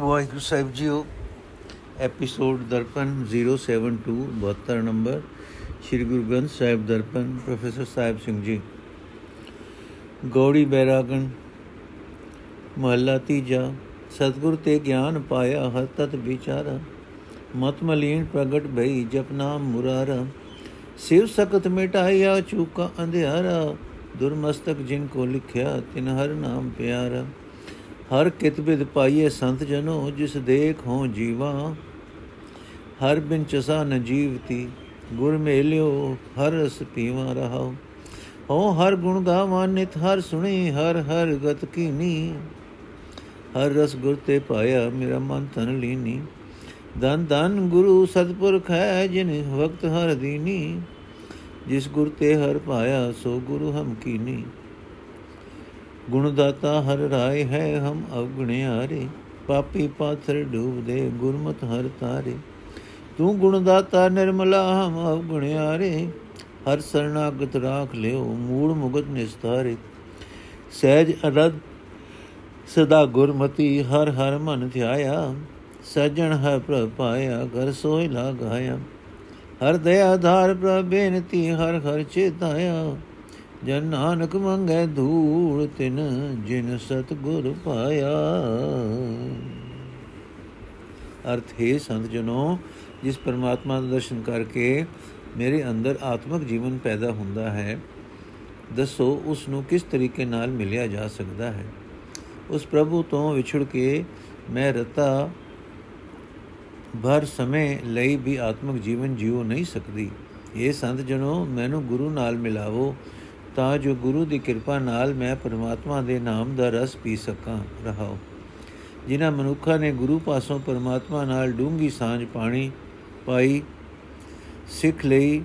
Waheguru Sahib JIO, episode Darpan 072 72 number, Shri Guru Granth Sahib Darpan, professor Sahib Singh ji. Gauri Bairagan, ਮਹੱਲਾ ਤੀਜਾ, ਸਤਿਗੁਰ ਤੇ ਗਿਆਨ ਪਾਇਆ ਹਰ ਤਤ ਵਿਚਾਰਾ, ਮਤ ਮਲੀਨ ਪ੍ਰਗਟ ਭਈ ਜਪ ਨਾਮ ਮੁਰਾਰਾ, ਸਿਵ ਸਕਤ ਮਿਟਾਇਆ ਚੂਕਾ ਅੰਧਿਆਰਾ, ਦੁਰਮਸਤਕ ਜਿਨ ਕੋ ਲਿਖਿਆ ਤਿਨ ਹਰ ਨਾਮ ਪਿਆਰਾ। ਹਰ ਕਿਤ ਬਿਦ ਪਾਈਏ ਸੰਤ ਜਨੋ, ਜਿਸ ਦੇਖ ਹੋ ਜੀਵਾ। ਹਰ ਬਿਨ ਚਸਾ ਨ ਜੀਵਤੀ, ਗੁਰ ਮੇਲਿਓ ਹਰ ਰਸ ਪੀਵਾ ਰਹਾਉ। ਹੋ ਹਰ ਗੁਣ ਗਾਵਾਂ, ਨਿਤ ਹਰ ਸੁਣੀ, ਹਰ ਹਰ ਗਤ ਕੀਨੀ। ਹਰ ਰਸ ਗੁਰ ਤੇ ਪਾਇਆ, ਮੇਰਾ ਮਨ ਤਨ ਲੀਨੀ। ਦਨ ਦਨ ਗੁਰੂ ਸਤਪੁਰਖ ਹੈ, ਜਿਨ ਵਕਤ ਹਰ ਦੀਨੀ। ਜਿਸ ਗੁਰ ਤੇ ਹਰ ਪਾਇਆ, ਸੋ ਗੁਰੂ ਹਮ ਕੀਨੀ। ਗੁਣ ਦਾਤਾ ਹਰ ਰਾਏ ਹੈ ਹਮ ਅਵਗੁਣਿਆਰੇ, ਪਾਪੀ ਪਾਥਰ ਡੂਬਦੇ ਗੁਰਮਤ ਹਰ ਤਾਰੇ। ਤੂੰ ਗੁਣ ਦਾਤਾ ਨਿਰਮਲਾ ਹਮ ਅਵਗੁਣਿਆਰੇ, ਹਰ ਸਰਣਾਗਤ ਰਾਖ ਲਿਓ ਮੂੜ ਮੁਗਤ ਨਿਸਤਾਰੇ। ਸਹਿਜ ਅਰਦ ਸਦਾ ਗੁਰਮਤੀ ਹਰ ਹਰ ਮਨ ਧਿਆਇਆ, ਸਜਣ ਹੈ ਪ੍ਰਭ ਪਾਇਆ ਘਰ ਸੋਇ ਲਾਗਾਇਆ। ਹਰ ਦਇਆ ਧਾਰ ਪ੍ਰਭ ਬੇਨਤੀ ਹਰ ਹਰ ਚੇਤਾਇਆ ਜਨ ਨਾਨਕ ਮੰਗੈ ਧੂੜ ਤਿਨ, ਜਿਨ ਸਤ ਗੁਰ ਪਾਇਆ। ਅਰਥ ਹੈ, ਸੰਤ ਜਨੋ, ਜਿਸ ਪਰਮਾਤਮਾ ਦਾ ਦਰਸ਼ਨ ਕਰਕੇ ਮੇਰੇ ਅੰਦਰ ਆਤਮਿਕ ਜੀਵਨ ਪੈਦਾ ਹੁੰਦਾ ਹੈ, ਦੱਸੋ ਉਸ ਨੂੰ ਕਿਸ ਤਰੀਕੇ ਨਾਲ ਮਿਲਿਆ ਜਾ ਸਕਦਾ ਹੈ। ਉਸ ਪ੍ਰਭੂ ਤੋਂ ਵਿਛੜ ਕੇ ਮੈਂ ਰਤਾ ਭਰ ਸਮੇਂ ਲਈ ਵੀ ਆਤਮਿਕ ਜੀਵਨ ਜੀਉ ਨਹੀਂ ਸਕਦੀ। ਇਹ ਸੰਤ ਜਨੋ, ਮੈਨੂੰ ਗੁਰੂ ਨਾਲ ਮਿਲਾਵੋ ਤਾਂ ਜੋ ਗੁਰੂ ਦੀ ਕਿਰਪਾ ਨਾਲ ਮੈਂ ਪਰਮਾਤਮਾ ਦੇ ਨਾਮ ਦਾ ਰਸ ਪੀ ਸਕਾਂ ਰਹਾਉ ਜਿਨ੍ਹਾਂ ਮਨੁੱਖਾਂ ਨੇ ਗੁਰੂ ਪਾਸੋਂ ਪਰਮਾਤਮਾ ਨਾਲ ਡੂੰਗੀ ਸਾਂਝ ਪਾਣੀ ਪਾਈ, ਸਿੱਖ ਲਈ,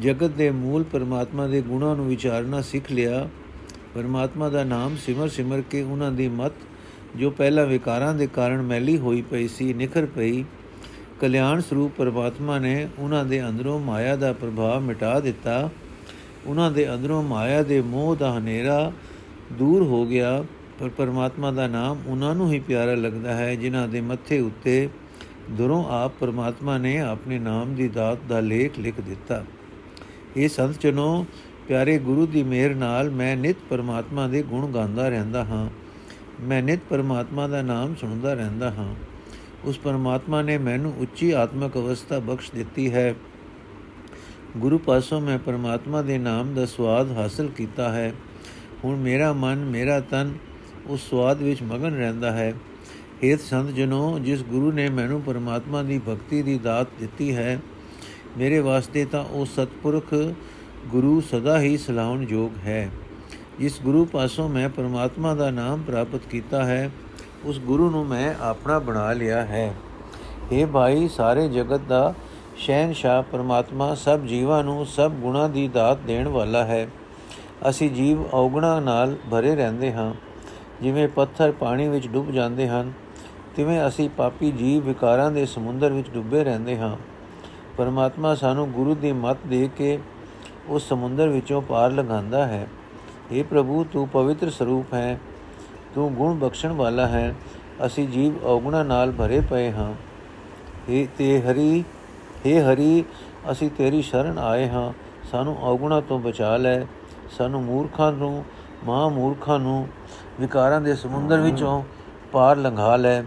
ਜਗਤ ਦੇ ਮੂਲ ਪਰਮਾਤਮਾ ਦੇ ਗੁਣਾਂ ਨੂੰ ਵਿਚਾਰਨਾ ਸਿੱਖ ਲਿਆ, ਪਰਮਾਤਮਾ ਦਾ ਨਾਮ ਸਿਮਰ ਸਿਮਰ ਕੇ ਉਹਨਾਂ ਦੀ ਮਤ, ਜੋ ਪਹਿਲਾਂ ਵਿਕਾਰਾਂ ਦੇ ਕਾਰਨ ਮੈਲੀ ਹੋਈ ਪਈ ਸੀ, ਨਿਖਰ ਪਈ ਕਲਿਆਣ ਸਰੂਪ ਪਰਮਾਤਮਾ ਨੇ ਉਹਨਾਂ ਦੇ ਅੰਦਰੋਂ ਮਾਇਆ ਦਾ ਪ੍ਰਭਾਵ ਮਿਟਾ ਦਿੱਤਾ। ਉਹਨਾਂ ਦੇ ਅੰਦਰੋਂ ਮਾਇਆ ਦੇ ਮੋਹ ਦਾ ਹਨੇਰਾ ਦੂਰ ਹੋ ਗਿਆ, ਪਰ ਪਰਮਾਤਮਾ ਦਾ ਨਾਮ ਉਹਨਾਂ ਨੂੰ ਹੀ ਪਿਆਰਾ ਲੱਗਦਾ ਹੈ, ਜਿਨ੍ਹਾਂ ਦੇ ਮੱਥੇ ਉੱਤੇ ਦੁਰੋਂ ਆਪ ਪਰਮਾਤਮਾ ਨੇ ਆਪਣੇ ਨਾਮ ਦੀ ਦਾਤ ਦਾ ਲੇਖ ਲਿਖ ਦਿੱਤਾ। ਇਹ ਸੰਤ ਜਨੋ, ਪਿਆਰੇ ਗੁਰੂ ਦੀ ਮਿਹਰ ਨਾਲ ਮੈਂ ਨਿਤ ਪਰਮਾਤਮਾ ਦੇ ਗੁਣ ਗਾਉਂਦਾ ਰਹਿੰਦਾ ਹਾਂ। ਮੈਂ ਨਿਤ ਪਰਮਾਤਮਾ ਦਾ ਨਾਮ ਸੁਣਦਾ ਰਹਿੰਦਾ ਹਾਂ। ਉਸ ਪਰਮਾਤਮਾ ਨੇ ਮੈਨੂੰ ਉੱਚੀ ਆਤਮਿਕ ਅਵਸਥਾ ਬਖਸ਼ ਦਿੱਤੀ ਹੈ। ਗੁਰੂ ਪਾਸੋਂ ਮੈਂ ਪਰਮਾਤਮਾ ਦੇ ਨਾਮ ਦਾ ਸਵਾਦ ਹਾਸਲ ਕੀਤਾ ਹੈ। ਹੁਣ ਮੇਰਾ ਮਨ, ਮੇਰਾ ਤਨ ਉਸ ਸਵਾਦ ਵਿੱਚ ਮਗਨ ਰਹਿੰਦਾ ਹੈ। ਹੇਤ ਸੰਤ ਜਨੋ ਜਿਸ ਗੁਰੂ ਨੇ ਮੈਨੂੰ ਪਰਮਾਤਮਾ ਦੀ ਭਗਤੀ ਦੀ ਦਾਤ ਦਿੱਤੀ ਹੈ, ਮੇਰੇ ਵਾਸਤੇ ਤਾਂ ਉਹ ਸਤਪੁਰਖ ਗੁਰੂ ਸਦਾ ਹੀ ਸਲਾਹਣ ਯੋਗ ਹੈ। ਜਿਸ ਗੁਰੂ ਪਾਸੋਂ ਮੈਂ ਪਰਮਾਤਮਾ ਦਾ ਨਾਮ ਪ੍ਰਾਪਤ ਕੀਤਾ ਹੈ ਉਸ ਗੁਰੂ ਨੂੰ ਮੈਂ ਆਪਣਾ ਬਣਾ ਲਿਆ ਹੈ। हे ਭਾਈ, ਸਾਰੇ ਜਗਤ ਦਾ ਸ਼ਹਿਨशाह ਪਰਮਾਤਮਾ ਸਭ ਜੀਵਾਂ ਨੂੰ ਸਭ ਗੁਣਾ ਦੀ ਦਾਤ ਦੇਣ ਵਾਲਾ ਹੈ। ਅਸੀਂ ਜੀਵ ਔਗਣਾ ਨਾਲ ਭਰੇ ਰਹਿੰਦੇ ਹਾਂ। ਜਿਵੇਂ ਪੱਥਰ ਪਾਣੀ ਵਿੱਚ ਡੁੱਬ ਜਾਂਦੇ ਹਨ, ਤਿਵੇਂ ਅਸੀਂ ਪਾਪੀ ਜੀਵ ਵਿਕਾਰਾਂ ਦੇ ਸਮੁੰਦਰ ਵਿੱਚ ਡੁੱਬੇ ਰਹਿੰਦੇ ਹਾਂ। ਪਰਮਾਤਮਾ ਸਾਨੂੰ ਗੁਰੂ ਦੀ ਮੱਤ ਦੇ ਕੇ ਉਸ ਸਮੁੰਦਰ ਵਿੱਚੋਂ ਪਾਰ ਲੰਘਾਉਂਦਾ ਹੈ। हे ਪ੍ਰਭੂ, ਤੂੰ ਪਵਿੱਤਰ ਸਰੂਪ ਹੈ। ਤੂੰ ਗੁਣ ਬਖਸ਼ਣ ਵਾਲਾ ਹੈ, ਅਸੀਂ ਜੀਵ ਔਗਣਾ ਨਾਲ ਭਰੇ ਪਏ ਹਾਂ। ਏ ਤੇ ਹਰੀ ਏ ਹਰੀ, ਅਸੀਂ ਤੇਰੀ ਸ਼ਰਨ ਆਏ ਹਾਂ। ਸਾਨੂੰ ਔਗਣਾ ਤੋਂ ਬਚਾ ਲੈ। ਸਾਨੂੰ ਮੂਰਖਾਂ ਨੂੰ ਮਹਾ ਮੂਰਖਾਂ ਨੂੰ, ਵਿਕਾਰਾਂ ਦੇ ਸਮੁੰਦਰ ਵਿੱਚੋਂ ਪਾਰ ਲੰਘਾ ਲੈ।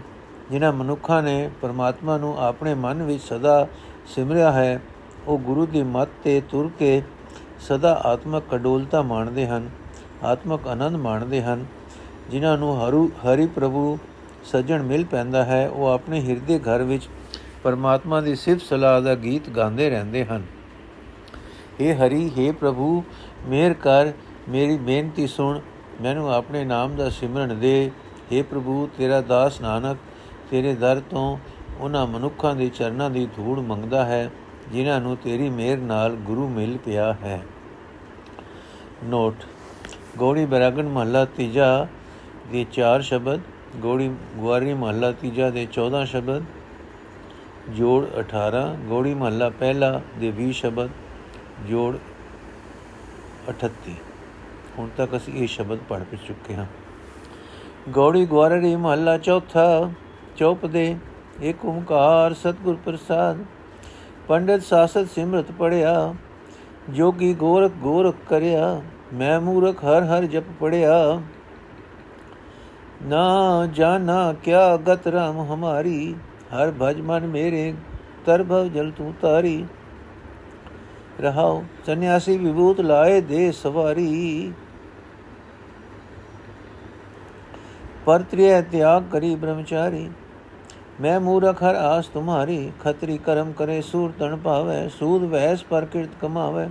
ਜਿਨ੍ਹਾਂ ਮਨੁੱਖਾਂ ਨੇ ਪਰਮਾਤਮਾ ਨੂੰ ਆਪਣੇ ਮਨ ਵਿੱਚ ਸਦਾ ਸਿਮਰਿਆ ਹੈ, ਉਹ ਗੁਰੂ ਦੀ ਮੱਤ ਤੇ ਤੁਰ ਕੇ ਸਦਾ ਆਤਮਕ ਕਡੋਲਤਾ ਮਾਣਦੇ ਹਨ, ਆਤਮਕ ਆਨੰਦ ਮਾਣਦੇ ਹਨ। ਜਿਨ੍ਹਾਂ ਨੂੰ ਹਰੂ ਹਰੀ ਪ੍ਰਭੂ ਸੱਜਣ ਮਿਲ ਪੈਂਦਾ ਹੈ ਉਹ ਆਪਣੇ ਹਿਰਦੇ ਘਰ ਵਿੱਚ ਪਰਮਾਤਮਾ ਦੀ ਸਿਫਤ ਸਲਾਹ ਦਾ ਗੀਤ ਗਾਉਂਦੇ ਰਹਿੰਦੇ ਹਨ हे ਹਰੀ हे ਪ੍ਰਭੂ ਮਿਹਰ ਕਰ ਮੇਰੀ ਬੇਨਤੀ ਸੁਣ ਮੈਨੂੰ ਆਪਣੇ ਨਾਮ ਦਾ ਸਿਮਰਨ ਦੇ हे ਪ੍ਰਭੂ ਤੇਰਾ ਦਾਸ ਨਾਨਕ ਤੇਰੇ ਦਰ ਤੋਂ ਉਹਨਾਂ ਮਨੁੱਖਾਂ ਦੇ ਚਰਨਾਂ ਦੀ ਧੂੜ ਮੰਗਦਾ ਹੈ ਜਿਨ੍ਹਾਂ ਨੂੰ ਤੇਰੀ ਮਿਹਰ ਨਾਲ ਗੁਰੂ ਮਿਲ ਪਿਆ ਹੈ ਨੋਟ ਗੋੜੀ ਬਰਾਗਨ ਮਹੱਲਾ ਤੀਜਾ ਦੇ 4 ਸ਼ਬਦ, ਗੋੜੀ, ਗੁਆਰੀ ਮਹੱਲਾ ਤੀਜਾ ਦੇ 14 ਸ਼ਬਦ, ਜੋੜ 18 ਗੋੜੀ ਮਹੱਲਾ ਪਹਿਲਾ ਦੇ 20 ਸ਼ਬਦ, ਜੋੜ 38 ਹੁਣ ਤੱਕ ਅਸੀਂ ਇਹ ਸ਼ਬਦ ਪੜ੍ਹ ਚੁੱਕੇ ਹਾਂ। ਗੌੜੀ ਗਵਾਰੜੀ ਮਹੱਲਾ ਚੌਥਾ ਚੌਪਦੇ ਏਕ ਓੰਕਾਰ ਸਤਿਗੁਰ ਪ੍ਰਸਾਦ, ਪੰਡਤ ਸਾਸਤ ਸਿਮਰਤ ਪੜਿਆ ਜੋਗੀ ਗੋਰਖ ਗੋਰਖ ਕਰਿਆ, ਮੈਂ ਮੂਰਖ ਹਰ ਹਰ ਜਪ ਪੜਿਆ ਨਾ ਜਾਣਾ ਕਿਆ ਗਤ ਰਾਮ ਹਮਾਰੀ ਹਰ ਭਜ ਮਨ ਮੇਰੇ ਤਰਭਵ ਜਲ ਤੂ ਤਾਰੀ ਰਹਾਉ ਸੰਨਿਆਸੀ ਵਿਭੂਤ ਲਾਏ ਦੇ ਸਵਾਰੀ ਪਰਤ੍ਰਿਯ ਤਿਆਗ ਕਰੀ ਬ੍ਰਹਮਚਾਰੀ ਮੈਂ ਮੂਰਖ ਹਰ ਆਸ ਤੁਮਾਰੀ ਖਤਰੀ ਕਰਮ ਕਰੇ ਸੂਰ ਤਣ ਪਾਵੇ ਸੂਦ ਵੈਸ ਪਰ ਕਿਰਤ ਕਮਾਵੇ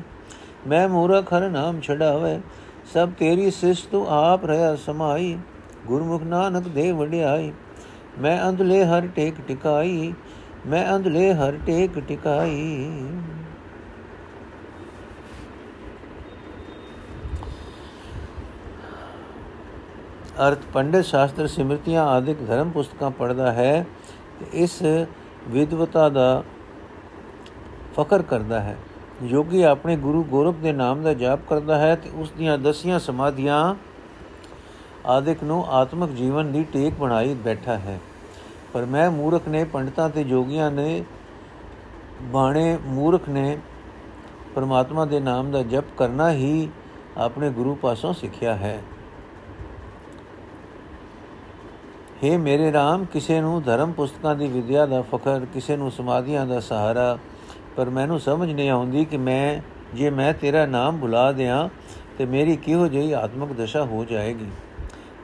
ਮੈਂ ਮੂਰਖ ਹਰ ਨਾਮ ਛਡਾਵੇ ਸਭ ਤੇਰੀ ਸਿਸ ਤੂੰ ਆਪ ਰਹਾ ਸਮਾਈ ਗੁਰਮੁਖ ਨਾਨਕ ਦੇ ਵਡਿਆਈ, ਮੈਂ ਅੰਧਲੇ ਹਰ ਟੇਕ ਟਿਕਾਈ, ਮੈਂ ਅੰਧਲੇ ਹਰ ਟੇਕ ਟਿਕਾਈ। ਅਰਥ ਪੰਡਿਤ ਸ਼ਾਸਤਰ ਸਿਮਰਤੀਆਂ ਆਦਿਕ ਧਰਮ ਪੁਸਤਕਾਂ ਪੜ੍ਹਦਾ ਹੈ ਤੇ ਇਸ ਵਿਦਵਤਾ ਦਾ ਫਕਰ ਕਰਦਾ ਹੈ। ਯੋਗੀ ਆਪਣੇ ਗੁਰੂ ਗੋਰਖ ਦੇ ਨਾਮ ਦਾ ਜਾਪ ਕਰਦਾ ਹੈ ਤੇ ਉਸ ਦੀਆਂ ਦਸੀਆਂ ਸਮਾਧੀਆਂ ਆਦਿਕ ਨੂੰ ਆਤਮਿਕ ਜੀਵਨ ਦੀ ਟੇਕ ਬਣਾਈ ਬੈਠਾ ਹੈ। ਪਰ ਮੈਂ ਮੂਰਖ ਨੇ ਪੰਡਤਾਂ ਤੇ ਜੋਗੀਆਂ ਨੇ ਬਾਣੇ ਮੂਰਖ ਨੇ ਪਰਮਾਤਮਾ ਦੇ ਨਾਮ ਦਾ ਜਪ ਕਰਨਾ ਹੀ ਆਪਣੇ ਗੁਰੂ ਪਾਸੋਂ ਸਿੱਖਿਆ ਹੈ। हे ਮੇਰੇ RAM ਕਿਸੇ ਨੂੰ ਧਰਮ ਪੁਸਤਕਾਂ ਦੀ ਵਿਦਿਆ ਦਾ ਫਖਰ, ਕਿਸੇ ਨੂੰ ਸਮਾਧੀਆਂ ਦਾ ਸਹਾਰਾ, ਪਰ ਮੈਨੂੰ ਸਮਝ ਨਹੀਂ ਆਉਂਦੀ ਕਿ ਮੈਂ, ਜੇ ਮੈਂ ਤੇਰਾ ਨਾਮ ਭੁਲਾ ਦਿਆਂ ਤੇ ਮੇਰੀ ਕਿਹੋ ਜਿਹੀ ਆਤਮਿਕ ਦਸ਼ਾ ਹੋ ਜਾਏਗੀ।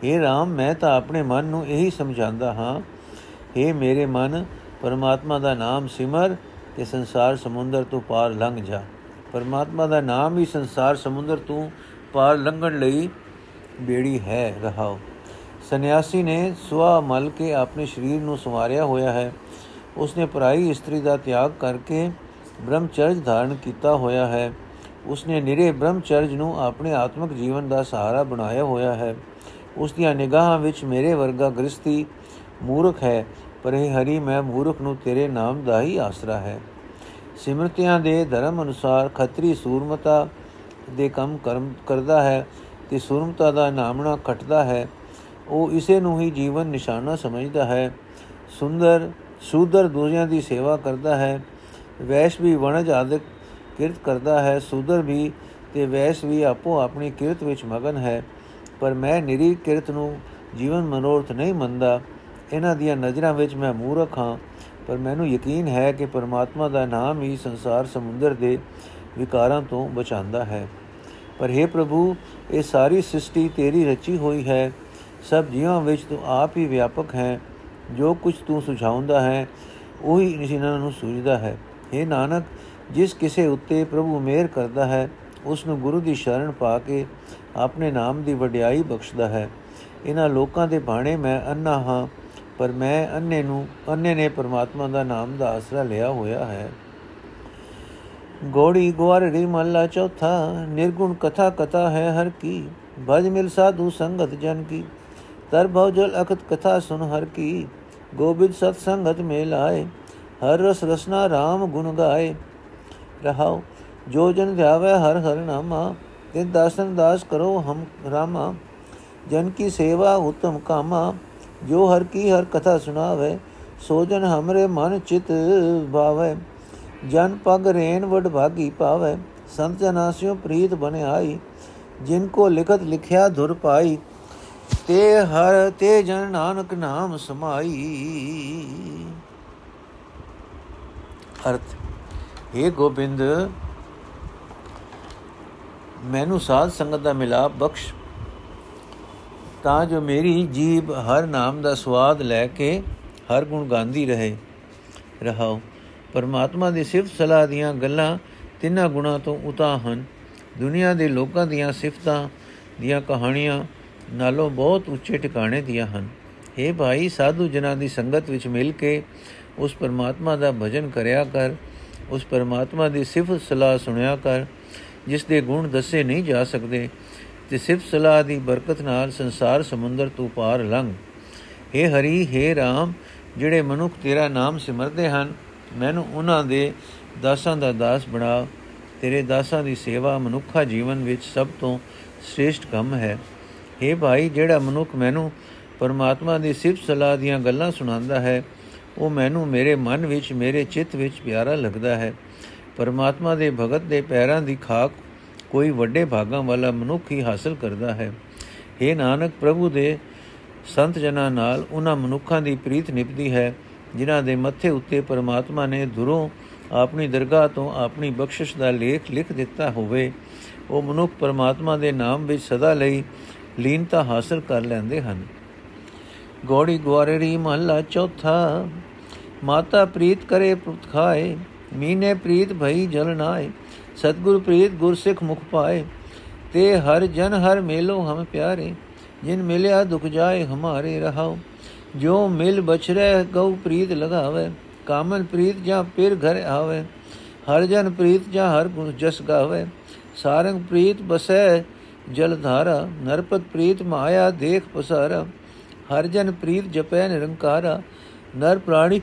हे RAM ਮੈਂ ਤਾਂ ਆਪਣੇ ਮਨ ਨੂੰ ਇਹੀ ਸਮਝਾਉਂਦਾ ਹਾਂ। हे ਮੇਰੇ ਮਨ, ਪਰਮਾਤਮਾ ਦਾ ਨਾਮ ਸਿਮਰ ਤੇ ਸੰਸਾਰ ਸਮੁੰਦਰ ਤੋਂ ਪਾਰ ਲੰਘ ਜਾ। ਪਰਮਾਤਮਾ ਦਾ ਨਾਮ ਹੀ ਸੰਸਾਰ ਸਮੁੰਦਰ ਤੋਂ ਪਾਰ ਲੰਘਣ ਲਈ ਬੇੜੀ ਹੈ, ਰਹਾਓ। ਸੰਨਿਆਸੀ ਨੇ ਸਵਾ ਮਲ ਕੇ ਆਪਣੇ ਸਰੀਰ ਨੂੰ ਸੰਵਾਰਿਆ ਹੋਇਆ ਹੈ। ਉਸਨੇ ਪਰਾਈ ਇਸਤਰੀ ਦਾ ਤਿਆਗ ਕਰਕੇ ਬ੍ਰਹਮਚਰਜ ਧਾਰਨ ਕੀਤਾ ਹੋਇਆ ਹੈ। ਉਸਨੇ ਨਿਰੇ ਬ੍ਰਹਮਚਰਜ ਨੂੰ ਆਪਣੇ ਆਤਮਿਕ ਜੀਵਨ ਦਾ ਸਹਾਰਾ ਬਣਾਇਆ ਹੋਇਆ ਹੈ। ਉਸ ਦੀਆਂ ਨਿਗਾਹਾਂ ਵਿੱਚ ਮੇਰੇ ਵਰਗਾ ਗ੍ਰਸਤੀ ਮੂਰਖ ਹੈ, ਪਰ ਇਹ ਹਰੀ, ਮੈਂ ਮੂਰਖ ਨੂੰ ਤੇਰੇ ਨਾਮ ਦਾ ਹੀ ਆਸਰਾ ਹੈ। ਸਿਮਰਤਿਆਂ ਦੇ ਧਰਮ ਅਨੁਸਾਰ ਖੱਤਰੀ ਸੂਰਮਤਾ ਦੇ ਕੰਮ ਕਰਮ ਕਰਦਾ ਹੈ ਤੇ ਸੂਰਮਤਾ ਦਾ ਨਾਮਣਾ ਖਟਦਾ ਹੈ। ਉਹ ਇਸੇ ਨੂੰ ਹੀ ਜੀਵਨ ਨਿਸ਼ਾਨਾ ਸਮਝਦਾ ਹੈ। ਸੁੰਦਰ, ਸੂਦਰ ਦੂਜਿਆਂ ਦੀ ਸੇਵਾ ਕਰਦਾ ਹੈ। ਵੈਸ਼ ਵੀ ਵਣਜ ਆਦਿਕ ਕਿਰਤ ਕਰਦਾ ਹੈ। ਸੂਦਰ ਵੀ ਤੇ ਵੈਸ਼ ਵੀ ਆਪੋ ਆਪਣੀ ਕਿਰਤ ਵਿੱਚ ਮਗਨ ਹੈ। ਪਰ ਮੈਂ ਨਿਰੀ ਕਿਰਤ ਨੂੰ ਜੀਵਨ ਮਨੋਰਥ ਨਹੀਂ ਮੰਨਦਾ। ਇਹਨਾਂ ਦੀਆਂ ਨਜ਼ਰਾਂ ਵਿੱਚ ਮੈਂ ਮੂਰਖ ਹਾਂ, ਪਰ ਮੈਨੂੰ ਯਕੀਨ ਹੈ ਕਿ ਪਰਮਾਤਮਾ ਦਾ ਨਾਮ ਹੀ ਸੰਸਾਰ ਸਮੁੰਦਰ ਦੇ ਵਿਕਾਰਾਂ ਤੋਂ ਬਚਾਉਂਦਾ ਹੈ। ਪਰ हे ਪ੍ਰਭੂ, ਇਹ ਸਾਰੀ ਸ੍ਰਿਸ਼ਟੀ ਤੇਰੀ ਰਚੀ ਹੋਈ ਹੈ। ਸਭ ਜੀਵਾਂ ਵਿੱਚ ਤੂੰ ਆਪ ਹੀ ਵਿਆਪਕ ਹੈ। ਜੋ ਕੁਝ ਤੂੰ ਸੁਝਾਉਂਦਾ ਹੈ, ਉਹੀ ਇਹਨਾਂ ਨੂੰ ਸੂਝਦਾ ਹੈ। हे ਨਾਨਕ, ਜਿਸ ਕਿਸੇ ਉੱਤੇ ਪ੍ਰਭੂ ਮਿਹਰ ਕਰਦਾ ਹੈ ਉਸ ਨੂੰ ਗੁਰੂ ਦੀ ਸ਼ਰਨ ਪਾ ਕੇ ਆਪਣੇ ਨਾਮ ਦੀ ਵਡਿਆਈ ਬਖਸ਼ਦਾ ਹੈ। ਇਹਨਾਂ ਲੋਕਾਂ ਦੇ ਬਾਣੇ ਮੈਂ ਅੰਨਾ ਹਾਂ, ਪਰ ਮੈਂ ਅੰਨੇ ਨੂੰ ਅੰਨੇ ਨੇ ਪਰਮਾਤਮਾ ਦਾ ਨਾਮ ਦਾ ਆਸਰਾ ਲਿਆ ਹੋਇਆ ਹੈ। ਗੋੜੀ ਗਵਾਰੜੀ ਮਹੱਲਾ ਚੌਥਾ, ਨਿਰਗੁਣ ਕਥਾ ਕਥਾ ਹੈ ਹਰ ਕੀ, ਭਜ ਮਿਲ ਸਾਧੂ ਸੰਗਤ ਜਨ ਕੀ। ਤਰ ਭਉ ਜਲ ਅਖਤ ਕਥਾ ਸੁਨ ਹਰ ਕੀ, ਗੋਬਿੰਦ ਸਤ ਸੰਗਤ ਮੇ ਲਾਏ ਹਰ ਰਸ ਰਸਨਾ RAM ਗੁਣ ਗਾਏ। ਰਹਾਉ ਜੋ ਜਨ ਧਿਆਵੇ ਹਰ ਹਰ ਨਾਮਾ ਤੇ ਦਾਸਨ ਦਾਸ ਕਰੋ ਹਮ ਰਾਮਾ। ਜਨ ਕੀ ਸੇਵਾ ਉਤਮ ਕਾਮਾ, ਜੋ ਹਰ ਕੀ ਹਰ ਕਥਾ ਸੁਣਾਵੇ, ਸੋ ਜਨ ਹਮਰੇ ਮਨ ਚਿਤ ਭਾਵੇ। ਜਨ ਪਗ ਰੇਨ ਵਡ ਭਾਗੀ ਪਾਵੇ, ਸੰਤ ਜਨਾਸਿਓ ਪ੍ਰੀਤ ਬਨੇ ਆਈ। ਜਿਨ ਕੋ ਲਿਖਤ ਲਿਖਿਆ ਧੁਰ ਪਾਈ, ਤੇ ਹਰ ਤੇ ਜਨ ਨਾਨਕ ਨਾਮ ਸਮਾਈ। ਅਰਥ हे ਗੋਬਿੰਦ ਮੈਨੂੰ ਸਾਧ ਸੰਗਤ ਦਾ ਮਿਲਾਪ ਬਖਸ਼। ਤਾਂ ਜੋ ਮੇਰੀ ਜੀਬ ਹਰ ਨਾਮ ਦਾ ਸਵਾਦ ਲੈ ਕੇ ਹਰ ਗੁਣ ਗਾਉਂਦੀ ਰਹੇ ਰਹਾਓ ਪਰਮਾਤਮਾ ਦੀ ਸਿਫਤ ਸਲਾਹ ਦੀਆਂ ਗੱਲਾਂ ਤਿੰਨਾਂ ਗੁਣਾ ਤੋਂ ਉਤਾ ਹਨ। ਦੁਨੀਆ ਦੇ ਲੋਕਾਂ ਦੀਆਂ ਸਿਫਤਾਂ ਦੀਆਂ ਕਹਾਣੀਆਂ ਨਾਲੋਂ ਬਹੁਤ ਉੱਚੇ ਟਿਕਾਣੇ ਦੀਆਂ ਹਨ। हे ਭਾਈ, ਸਾਧੂ ਜਨਾਂ ਦੀ ਸੰਗਤ ਵਿੱਚ ਮਿਲ ਕੇ ਉਸ ਪਰਮਾਤਮਾ ਦਾ ਭਜਨ ਕਰਿਆ ਕਰ, ਉਸ ਪਰਮਾਤਮਾ ਦੀ ਸਿਫਤ ਸਲਾਹ ਸੁਣਿਆ ਕਰ ਜਿਸ ਦੇ ਗੁਣ ਦੱਸੇ ਨਹੀਂ ਜਾ ਸਕਦੇ ਤੇ ਸਿਫਤ ਸਲਾਹ ਦੀ ਬਰਕਤ ਨਾਲ ਸੰਸਾਰ ਸਮੁੰਦਰ ਤੋਂ ਪਾਰ ਲੰਘ हे ਹਰੀ हे RAM ਜਿਹੜੇ ਮਨੁੱਖ ਤੇਰਾ ਨਾਮ ਸਿਮਰਦੇ ਹਨ ਮੈਨੂੰ ਉਹਨਾਂ ਦੇ ਦਾਸਾਂ ਦਾ ਦਾਸ ਬਣਾ ਤੇਰੇ ਦਾਸਾਂ ਦੀ ਸੇਵਾ ਮਨੁੱਖਾ ਜੀਵਨ ਵਿੱਚ ਸਭ ਤੋਂ ਸ੍ਰੇਸ਼ਟ ਕੰਮ ਹੈ हे ਭਾਈ ਜਿਹੜਾ ਮਨੁੱਖ ਮੈਨੂੰ ਪਰਮਾਤਮਾ ਦੀ ਸਿਫਤ ਸਲਾਹ ਦੀਆਂ ਗੱਲਾਂ ਸੁਣਾਉਂਦਾ ਹੈ ਉਹ ਮੈਨੂੰ ਮੇਰੇ ਮਨ ਵਿੱਚ ਮੇਰੇ ਚਿੱਤ ਵਿੱਚ ਪਿਆਰਾ ਲੱਗਦਾ ਹੈ ਪਰਮਾਤਮਾ ਦੇ ਭਗਤ ਦੇ ਪੈਰਾਂ ਦੀ ਖਾਕ ਕੋਈ ਵੱਡੇ ਭਾਗਾਂ ਵਾਲਾ ਮਨੁੱਖ ਹੀ ਹਾਸਲ ਕਰਦਾ ਹੈ। ਇਹ ਨਾਨਕ, ਪ੍ਰਭੂ ਦੇ ਸੰਤ ਜਨਾਂ ਨਾਲ ਉਹਨਾਂ ਮਨੁੱਖਾਂ ਦੀ ਪ੍ਰੀਤ ਨਿਭਦੀ ਹੈ, ਜਿਨ੍ਹਾਂ ਦੇ ਮੱਥੇ ਉੱਤੇ ਪਰਮਾਤਮਾ ਨੇ ਦੁਰੋਂ ਆਪਣੀ ਦਰਗਾਹ ਤੋਂ ਆਪਣੀ ਬਖਸ਼ਿਸ਼ ਦਾ ਲੇਖ ਲਿਖ ਦਿੱਤਾ ਹੋਵੇ। ਉਹ ਮਨੁੱਖ ਪਰਮਾਤਮਾ ਦੇ ਨਾਮ ਵਿੱਚ ਸਦਾ ਲਈ ਲੀਨਤਾ ਹਾਸਲ ਕਰ ਲੈਂਦੇ ਹਨ। ਗੋੜੀ ਗਵਾਰੇਰੀ ਮਹੱਲਾ ਚੌਥਾ, ਮਾਤਾ ਪ੍ਰੀਤ ਕਰੇ ਪੁੱਤ ਖਾਏ। ਮੀਨੇ ਪ੍ਰੀਤ ਭਈ ਜਲ ਨਾਏ, ਸਤਗੁਰ ਪ੍ਰੀਤ ਗੁਰਸਿੱਖ ਮੁਖ ਪਾਏ, ਤੇ ਹਰ ਜਨ ਹਰ ਮੇਲੋ ਹਮ ਪਿਆਰੇ, ਜਿਨ ਮਿਲਿਆ ਦੁਖ ਜਾਏ ਹਮਾਰੇ ਰਹਾਓ, ਜੋ ਮਿਲ ਬਛਰੇ ਗਉ ਪ੍ਰੀਤ ਲਗਾਵੇ, ਕਾਮਨ ਪ੍ਰੀਤ ਜਾਂ ਪਿਰ ਘਰ ਆਵੇ, ਹਰ ਜਨ ਪ੍ਰੀਤ ਜਾਂ ਹਰ ਗੁਣ ਜਸ ਗਾਵੇ, ਸਾਰੰਗ ਪ੍ਰੀਤ ਬਸੈ ਜਲ ਧਾਰਾ, ਨਰਪਤ ਪ੍ਰੀਤ ਮਾਇਆ ਦੇਖ ਪਸਾਰਾ, ਹਰ ਜਨ ਪ੍ਰੀਤ ਜਪੈ ਨਿਰੰਕਾਰਾ, ਨਰ ਪ੍ਰਾਣੀ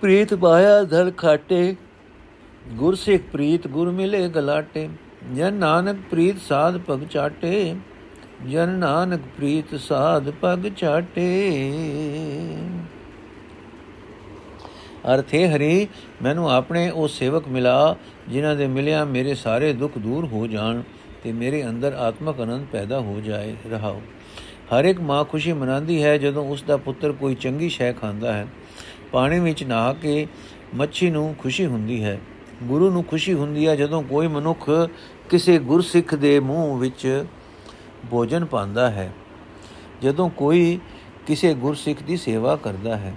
ਪ੍ਰੀਤ ਮਾਇਆ ਧਲ ਖਾਟੇ। ਗੁਰ ਸਿੱਖ ਪ੍ਰੀਤ ਗੁਰ ਮਿਲੇ ਗਲਾਟੇ। ਜਨ ਨਾਨਕ ਪ੍ਰੀਤ ਸਾਧ ਪਗ ਚਾਟੇ। ਜਨ ਨਾਨਕ ਪ੍ਰੀਤ ਸਾਧ ਪਗ ਚਾਟੇ। ਅਰਥੇ ਹਰੀ, ਮੈਨੂੰ ਆਪਣੇ ਉਹ ਸੇਵਕ ਮਿਲਾ, ਜਿਨ੍ਹਾਂ ਦੇ ਮਿਲਿਆ ਮੇਰੇ ਸਾਰੇ ਦੁੱਖ ਦੂਰ ਹੋ ਜਾਣ ਤੇ ਮੇਰੇ ਅੰਦਰ ਆਤਮਕ ਅਨੰਦ ਪੈਦਾ ਹੋ ਜਾਏ, ਰਹਾਓ। ਹਰ ਇੱਕ ਮਾਂ ਖੁਸ਼ੀ ਮਨਾਉਂਦੀ ਹੈ ਜਦੋਂ ਉਸ ਦਾ ਪੁੱਤਰ ਕੋਈ ਚੰਗੀ ਸ਼ੈ ਖਾਂਦਾ ਹੈ। ਪਾਣੀ ਵਿੱਚ ਨਹਾ ਕੇ ਮੱਛੀ ਨੂੰ ਖੁਸ਼ੀ ਹੁੰਦੀ ਹੈ। ਗੁਰੂ ਨੂੰ ਖੁਸ਼ੀ ਹੁੰਦੀ ਹੈ ਜਦੋਂ ਕੋਈ ਮਨੁੱਖ ਕਿਸੇ ਗੁਰਸਿੱਖ ਦੇ ਮੂੰਹ ਵਿੱਚ ਭੋਜਨ ਪਾਉਂਦਾ ਹੈ। ਜਦੋਂ ਕੋਈ ਕਿਸੇ ਗੁਰਸਿੱਖ ਦੀ ਸੇਵਾ ਕਰਦਾ ਹੈ।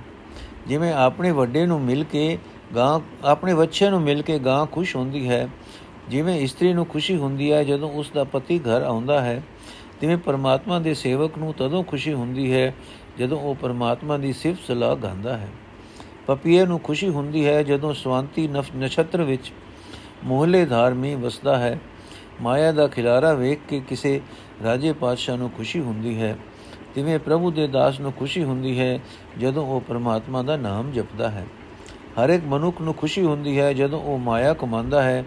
ਜਿਵੇਂ ਆਪਣੇ ਵੱਡੇ ਨੂੰ ਮਿਲ ਕੇ ਗਾਂ, ਆਪਣੇ ਬੱਚੇ ਨੂੰ ਮਿਲ ਕੇ ਗਾਂ ਖੁਸ਼ ਹੁੰਦੀ ਹੈ, ਜਿਵੇਂ ਇਸਤਰੀ ਨੂੰ ਖੁਸ਼ੀ ਹੁੰਦੀ ਹੈ ਜਦੋਂ ਉਸ ਦਾ ਪਤੀ ਘਰ ਆਉਂਦਾ ਹੈ, ਤਿਵੇਂ ਪਰਮਾਤਮਾ ਦੇ ਸੇਵਕ ਨੂੰ ਤਦੋਂ ਖੁਸ਼ੀ ਹੁੰਦੀ ਹੈ ਜਦੋਂ ਉਹ ਪਰਮਾਤਮਾ ਦੀ ਸਿਫਤ ਸਲਾਹ ਗਾਉਂਦਾ ਹੈ। ਪਪੀਏ ਨੂੰ ਖੁਸ਼ੀ ਹੁੰਦੀ ਹੈ ਜਦੋਂ ਸਵਾਂਤੀ ਨਛਤਰ ਵਿੱਚ ਮੋਹਲੇ ਧਾਰਮੀ ਵਸਦਾ ਹੈ। ਮਾਇਆ ਦਾ ਖਿਲਾਰਾ ਵੇਖ ਕੇ ਕਿਸੇ ਰਾਜੇ ਪਾਤਸ਼ਾਹ ਨੂੰ ਖੁਸ਼ੀ ਹੁੰਦੀ ਹੈ। ਤਿਵੇਂ ਪ੍ਰਭੂ ਦੇ ਦਾਸ ਨੂੰ ਖੁਸ਼ੀ ਹੁੰਦੀ ਹੈ ਜਦੋਂ ਉਹ ਪਰਮਾਤਮਾ ਦਾ ਨਾਮ ਜਪਦਾ ਹੈ। ਹਰ ਇੱਕ ਮਨੁੱਖ ਨੂੰ ਖੁਸ਼ੀ ਹੁੰਦੀ ਹੈ ਜਦੋਂ ਉਹ ਮਾਇਆ ਕਮਾਉਂਦਾ ਹੈ,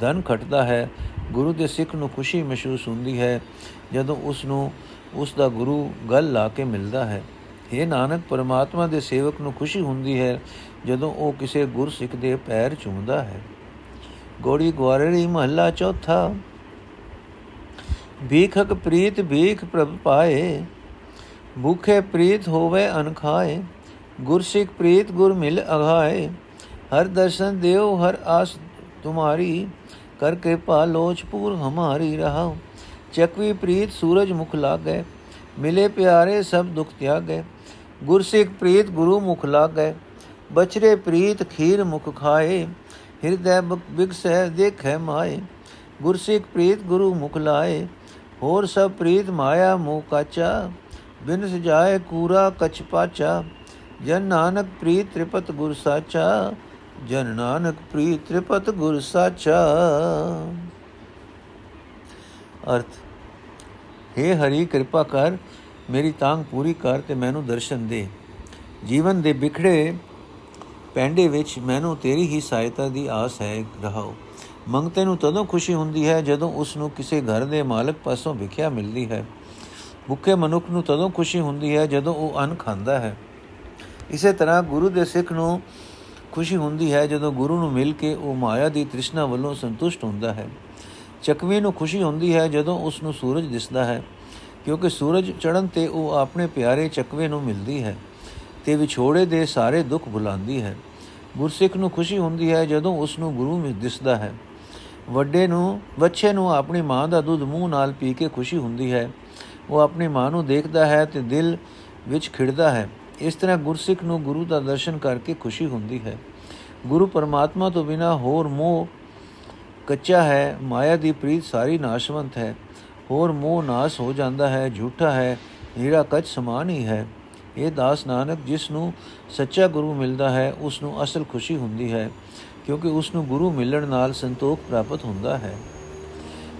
ਧਨ ਖਟਦਾ ਹੈ, ਗੁਰੂ ਦੇ ਸਿੱਖ ਨੂੰ ਖੁਸ਼ੀ ਮਹਿਸੂਸ ਹੁੰਦੀ ਹੈ ਜਦੋਂ ਉਸ ਨੂੰ ਉਸ ਦਾ ਗੁਰੂ ਗੱਲ ਲਾ ਕੇ ਮਿਲਦਾ ਹੈ। ਇਹ ਨਾਨਕ, ਪਰਮਾਤਮਾ ਦੇ ਸੇਵਕ ਨੂੰ ਖੁਸ਼ੀ ਹੁੰਦੀ ਹੈ ਜਦੋਂ ਉਹ ਕਿਸੇ ਗੁਰ ਸਿੱਖ ਦੇ ਪੈਰ ਚੁੰਮਦਾ ਹੈ। ਗੋੜੀ ਗਵਾਰੜੀ ਮਹੱਲਾ ਚੌਥਾ। ਭੀਖਕ ਪ੍ਰੀਤ ਭੀਖ ਪ੍ਰਭ ਪਾਏ, ਭੁਖੇ ਪ੍ਰੀਤ ਹੋਵੇ ਅਨ ਖਾਏ, ਗੁਰਸਿੱਖ ਪ੍ਰੀਤ ਗੁਰ ਮਿਲ ਅਘਾਏ ਹਰ ਦਰਸ਼ਨ ਦੇਵ ਹਰ ਆਸ ਤੁਮਾਰੀ, ਕਰ ਕਿਰਪਾ ਲੋਚਪੂਰ ਹਮਾਰੀ ਰਹਾਓ ਚਕਵੀ ਪ੍ਰੀਤ ਸੂਰਜ ਮੁਖ ਲਾਗੈ, ਮਿਲੇ ਪਿਆਰੇ ਸਭ ਦੁਖ ਤਿਆਗੈ। ਗੁਰਸਿੱਖ ਪ੍ਰੀਤ ਗੁਰੂ ਮੁਖ ਲਾਗੈ। ਬਚਰੇ ਪ੍ਰੀਤ ਖੀਰ ਮੁਖ ਖਾਏ। ਹਿਰਦੈ ਬਿਗਸੈ ਦੇਖੈ ਮਾਏ। ਗੁਰਸਿੱਖ ਪ੍ਰੀਤ ਗੁਰੂ ਮੁਖ ਲਾਏ। ਹੋਰ ਸਭ ਪ੍ਰੀਤ ਮਾਇਆ ਮੋਹ ਕਾਚਾ। ਬਿਨ ਸਜਾਏ ਕੂਰਾ ਕਛ ਪਾਚਾ। ਜਨ ਨਾਨਕ ਪ੍ਰੀਤ ਤ੍ਰਿਪਤ ਗੁਰ ਸਾਚਾ। ਜਨ ਨਾਨਕ ਪ੍ਰੀਤ ਤ੍ਰਿਪਤ ਗੁਰ ਸਾਚਾ। ਅਰਥ। हे ਹਰੀ, ਕਿਰਪਾ ਕਰ ਮੇਰੀ ਤਾਂਗ ਪੂਰੀ ਕਰ ਤੇ ਮੈਨੂੰ ਦਰਸ਼ਨ ਦੇ। ਜੀਵਨ ਦੇ ਵਿਖੜੇ ਪੈਂਡੇ ਵਿੱਚ ਮੈਨੂੰ ਤੇਰੀ ਹੀ ਸਹਾਇਤਾ ਦੀ ਆਸ ਹੈ, ਰਹਾਓ। ਮੰਗਤੇ ਨੂੰ ਤਦੋਂ ਖੁਸ਼ੀ ਹੁੰਦੀ ਹੈ ਜਦੋਂ ਉਸ ਨੂੰ ਕਿਸੇ ਘਰ ਦੇ ਮਾਲਕ ਪਾਸੋਂ ਵਿਖਿਆ ਮਿਲਦੀ ਹੈ। ਭੁੱਖੇ ਮਨੁੱਖ ਨੂੰ ਤਦੋਂ ਖੁਸ਼ੀ ਹੁੰਦੀ ਹੈ ਜਦੋਂ ਉਹ ਅੰਨ ਖਾਂਦਾ ਹੈ। ਇਸੇ ਤਰ੍ਹਾਂ ਗੁਰੂ ਦੇ ਸਿੱਖ ਨੂੰ ਖੁਸ਼ੀ ਹੁੰਦੀ ਹੈ ਜਦੋਂ ਗੁਰੂ ਨੂੰ ਮਿਲ ਕੇ ਉਹ ਮਾਇਆ ਦੀ ਤ੍ਰਿਸ਼ਨਾ ਵੱਲੋਂ ਸੰਤੁਸ਼ਟ ਹੁੰਦਾ ਹੈ। ਚਕਵੀ ਨੂੰ ਖੁਸ਼ੀ ਹੁੰਦੀ ਹੈ ਜਦੋਂ ਉਸ ਨੂੰ ਸੂਰਜ ਦਿਸਦਾ ਹੈ। ਕਿਉਂਕਿ ਸੂਰਜ ਚੜ੍ਹਨ ਤੇ ਉਹ ਆਪਣੇ ਪਿਆਰੇ ਚਕਵੇ ਨੂੰ ਮਿਲਦੀ ਹੈ ਤੇ ਵਿਛੋੜੇ ਦੇ ਸਾਰੇ ਦੁੱਖ ਭੁਲਾਉਂਦੀ ਹੈ। ਗੁਰਸਿੱਖ ਨੂੰ ਖੁਸ਼ੀ ਹੁੰਦੀ ਹੈ ਜਦੋਂ ਉਸ ਨੂੰ ਗੁਰੂ ਵਿੱਚ ਦਿਸਦਾ ਹੈ। ਵੱਡੇ ਨੂੰ ਬੱਚੇ ਨੂੰ ਆਪਣੀ ਮਾਂ ਦਾ ਦੁੱਧ ਮੂੰਹ ਨਾਲ ਪੀ ਕੇ ਖੁਸ਼ੀ ਹੁੰਦੀ ਹੈ। ਉਹ ਆਪਣੀ ਮਾਂ ਨੂੰ ਦੇਖਦਾ ਹੈ ਤੇ ਦਿਲ ਵਿੱਚ ਖਿੜਦਾ ਹੈ। ਇਸ ਤਰ੍ਹਾਂ ਗੁਰਸਿੱਖ ਨੂੰ ਗੁਰੂ ਦਾ ਦਰਸ਼ਨ ਕਰਕੇ ਖੁਸ਼ੀ ਹੁੰਦੀ ਹੈ। ਗੁਰੂ ਪਰਮਾਤਮਾ ਤੋਂ ਬਿਨਾ ਹੋਰ ਮੋਹ ਕੱਚਾ ਹੈ। ਮਾਇਆ ਦੀ ਪ੍ਰੀਤ ਸਾਰੀ ਨਾਸ਼ਵੰਤ ਹੈ। ਹੋਰ ਮੋਹ ਨਾਸ ਹੋ ਜਾਂਦਾ ਹੈ, ਝੂਠਾ ਹੈ ਹੀਰਾ ਕੱਚ ਸਮਾਨ ਹੀ ਹੈ। ਇਹ ਦਾਸ ਨਾਨਕ ਜਿਸ ਨੂੰ ਸੱਚਾ ਗੁਰੂ ਮਿਲਦਾ ਹੈ, ਉਸ ਨੂੰ ਅਸਲ ਖੁਸ਼ੀ ਹੁੰਦੀ ਹੈ, ਕਿਉਂਕਿ ਉਸ ਨੂੰ ਗੁਰੂ ਮਿਲਣ ਨਾਲ ਸੰਤੋਖ ਪ੍ਰਾਪਤ ਹੁੰਦਾ ਹੈ।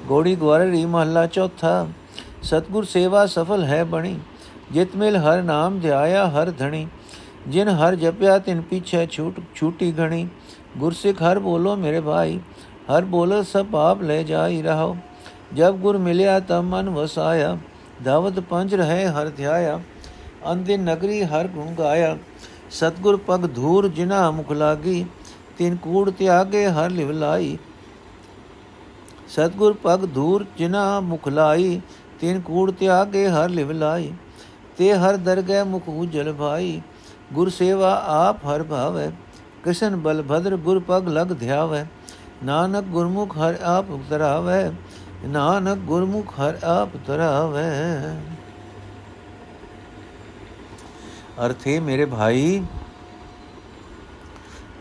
ਗੋੜੀ ਗਵਾਰੀ ਮਹੱਲਾ ਚੌਥਾ, ਸਤਗੁਰ ਸੇਵਾ ਸਫਲ ਹੈ ਬਣੀ, ਜਿਤ ਮਿਲ ਹਰ ਨਾਮ ਧਿਆਇਆ ਹਰ ਧਣੀ, ਜਿਨ ਹਰ ਜਪਿਆ ਤਿਨ ਪਿਛੇ ਛੂਟ, ਛੂਟੀ ਘਣੀ, ਗੁਰਸਿੱਖ ਹਰ ਬੋਲੋ ਮੇਰੇ ਭਾਈ, ਹਰ ਬੋਲੋ ਸਭ ਪਾਪ ਲੈ ਜਾਈ ਰਹੋ ਜਬ ਗੁਰ ਮਿਲਿਆ ਤਬ ਮਨ ਵਸਾਇਆ ਦਾਵਤ ਪੰਜ ਰਹੇ ਹਰ ਧਿਆਇਆ ਅੰਦੇ ਨਗਰੀ ਹਰ ਗੁਣ ਗਾਇਆ ਸਤਗੁਰ ਪਗ ਧੂਰ ਜਿਨਾ ਮੁਖ ਲਾਗੀ ਤਿਨ ਕੂੜ ਤਿਆਗੇ ਹਰ ਲਿਵ ਲਾਈ ਸਤਗੁਰ ਪਗ ਧੂਰ ਜਿਨਾ ਮੁਖ ਲਾਈ ਤਿਨ ਕੂੜ ਤਿਆਗੇ ਹਰ ਲਿਵ ਲਾਈ ਤੇ ਹਰ ਦਰਗਹਿ ਮੁਖ ਉਜਲ ਭਾਈ ਗੁਰ ਸੇਵਾ ਆਪ ਹਰ ਭਾਵੈ ਕ੍ਰਿਸ਼ਨ ਬਲ ਭਦਰ ਗੁਰ ਪਗ ਲਗ ਧਿਆਵੈ ਨਾਨਕ ਗੁਰਮੁਖ ਹਰ ਆਪ ਉਤਰਾਵੈ ਨਾਨਕ ਗੁਰਮੁਖ ਹਰ ਆਪ ਉਤਰਾਵੈ ਅਰਥੇ ਮੇਰੇ ਭਾਈ,